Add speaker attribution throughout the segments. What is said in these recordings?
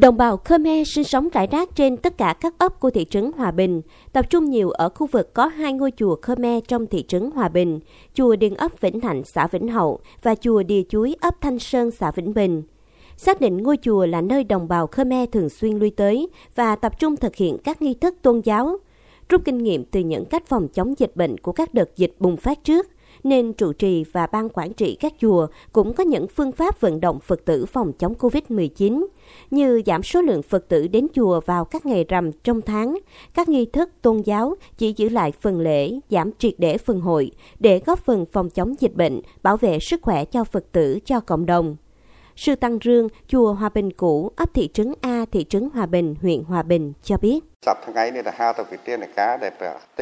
Speaker 1: Đồng bào Khmer sinh sống rải rác trên tất cả các ấp của thị trấn Hòa Bình, tập trung nhiều ở khu vực có hai ngôi chùa Khmer trong thị trấn Hòa Bình, chùa Điền ấp Vĩnh Thạnh, xã Vĩnh Hậu và chùa Địa Chuối, ấp Thanh Sơn, xã Vĩnh Bình. Xác định ngôi chùa là nơi đồng bào Khmer thường xuyên lui tới và tập trung thực hiện các nghi thức tôn giáo. Rút kinh nghiệm từ những cách phòng chống dịch bệnh của các đợt dịch bùng phát trước – nên trụ trì và ban quản trị các chùa cũng có những phương pháp vận động Phật tử phòng chống Covid-19, như giảm số lượng Phật tử đến chùa vào các ngày rằm trong tháng, các nghi thức tôn giáo chỉ giữ lại phần lễ, giảm triệt để phần hội để góp phần phòng chống dịch bệnh, bảo vệ sức khỏe cho Phật tử, cho cộng đồng. Sư Tăng Rương, chùa Hòa Bình cũ, ấp thị trấn A, thị trấn Hòa Bình, huyện Hòa Bình cho biết.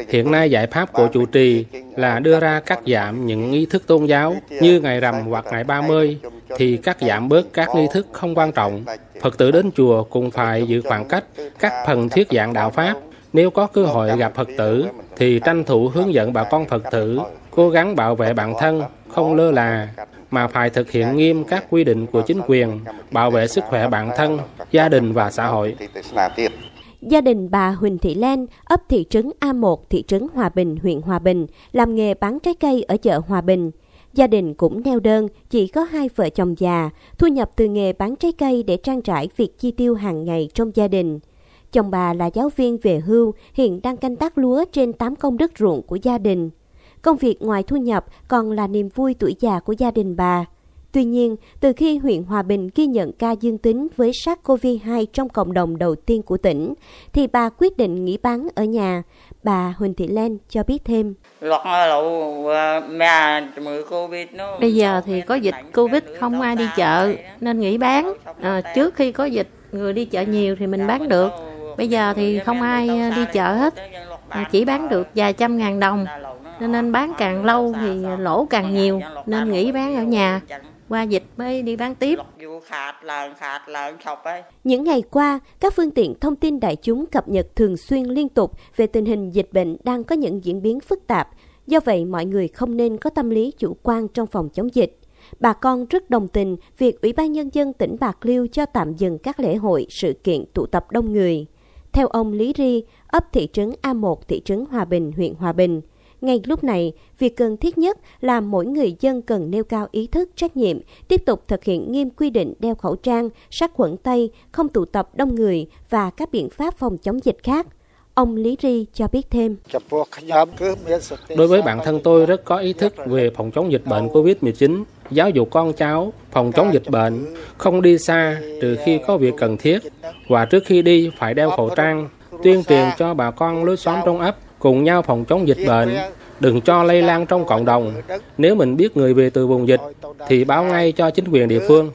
Speaker 2: Hiện nay giải pháp của chủ trì là đưa ra cắt giảm những nghi thức tôn giáo như ngày rằm hoặc ngày 30 thì cắt giảm bớt các nghi thức không quan trọng. Phật tử đến chùa cũng phải giữ khoảng cách các phần thuyết giảng đạo Pháp. Nếu có cơ hội gặp Phật tử thì tranh thủ hướng dẫn bà con Phật tử cố gắng bảo vệ bản thân, không lơ là, mà phải thực hiện nghiêm các quy định của chính quyền, bảo vệ sức khỏe bản thân, gia đình và xã hội.
Speaker 1: Gia đình bà Huỳnh Thị Lan, ấp thị trấn A1, thị trấn Hòa Bình, huyện Hòa Bình, làm nghề bán trái cây ở chợ Hòa Bình. Gia đình cũng neo đơn, chỉ có hai vợ chồng già, thu nhập từ nghề bán trái cây để trang trải việc chi tiêu hàng ngày trong gia đình. Chồng bà là giáo viên về hưu, hiện đang canh tác lúa trên 8 công đất ruộng của gia đình. Công việc ngoài thu nhập còn là niềm vui tuổi già của gia đình bà. Tuy nhiên, từ khi huyện Hòa Bình ghi nhận ca dương tính với SARS-CoV-2 trong cộng đồng đầu tiên của tỉnh, thì bà quyết định nghỉ bán ở nhà. Bà Huỳnh Thị Lan cho biết thêm.
Speaker 3: Bây giờ thì có dịch Covid không ai đi chợ nên nghỉ bán. À, trước khi có dịch người đi chợ nhiều thì mình bán được. Bây giờ thì không ai đi chợ hết. À, chỉ bán được vài trăm ngàn đồng nên bán càng lâu thì lỗ càng nhiều nên nghỉ bán ở nhà qua dịch mới đi bán tiếp.
Speaker 1: Những ngày qua, các phương tiện thông tin đại chúng cập nhật thường xuyên liên tục về tình hình dịch bệnh đang có những diễn biến phức tạp. Do vậy, mọi người không nên có tâm lý chủ quan trong phòng chống dịch. Bà con rất đồng tình việc Ủy ban Nhân dân tỉnh Bạc Liêu cho tạm dừng các lễ hội, sự kiện tụ tập đông người. Theo ông Lý Ri, ấp thị trấn A1, thị trấn Hòa Bình, huyện Hòa Bình, ngay lúc này, việc cần thiết nhất là mỗi người dân cần nêu cao ý thức trách nhiệm, tiếp tục thực hiện nghiêm quy định đeo khẩu trang, sát khuẩn tay, không tụ tập đông người và các biện pháp phòng chống dịch khác. Ông Lý Ri cho biết thêm.
Speaker 2: Đối với bản thân tôi rất có ý thức về phòng chống dịch bệnh COVID-19, giáo dục con cháu, phòng chống dịch bệnh, không đi xa trừ khi có việc cần thiết và trước khi đi phải đeo khẩu trang, tuyên truyền cho bà con lối xóm trong ấp cùng nhau phòng chống dịch bệnh, đừng cho lây lan trong cộng đồng. Nếu mình biết người về từ vùng dịch thì báo ngay cho chính quyền địa phương.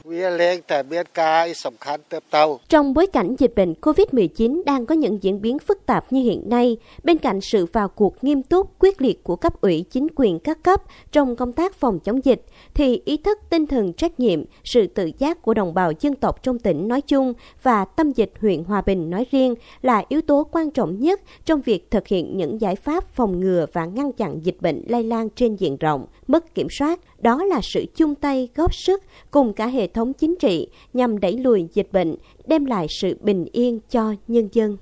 Speaker 1: Trong bối cảnh dịch bệnh COVID-19 đang có những diễn biến phức tạp như hiện nay, bên cạnh sự vào cuộc nghiêm túc, quyết liệt của cấp ủy chính quyền các cấp trong công tác phòng chống dịch, thì ý thức tinh thần trách nhiệm, sự tự giác của đồng bào dân tộc trong tỉnh nói chung và tâm dịch huyện Hòa Bình nói riêng là yếu tố quan trọng nhất trong việc thực hiện những giải pháp phòng ngừa và ngăn chặn chặn dịch bệnh lây lan trên diện rộng, mất kiểm soát. Đó là sự chung tay góp sức cùng cả hệ thống chính trị nhằm đẩy lùi dịch bệnh, đem lại sự bình yên cho nhân dân.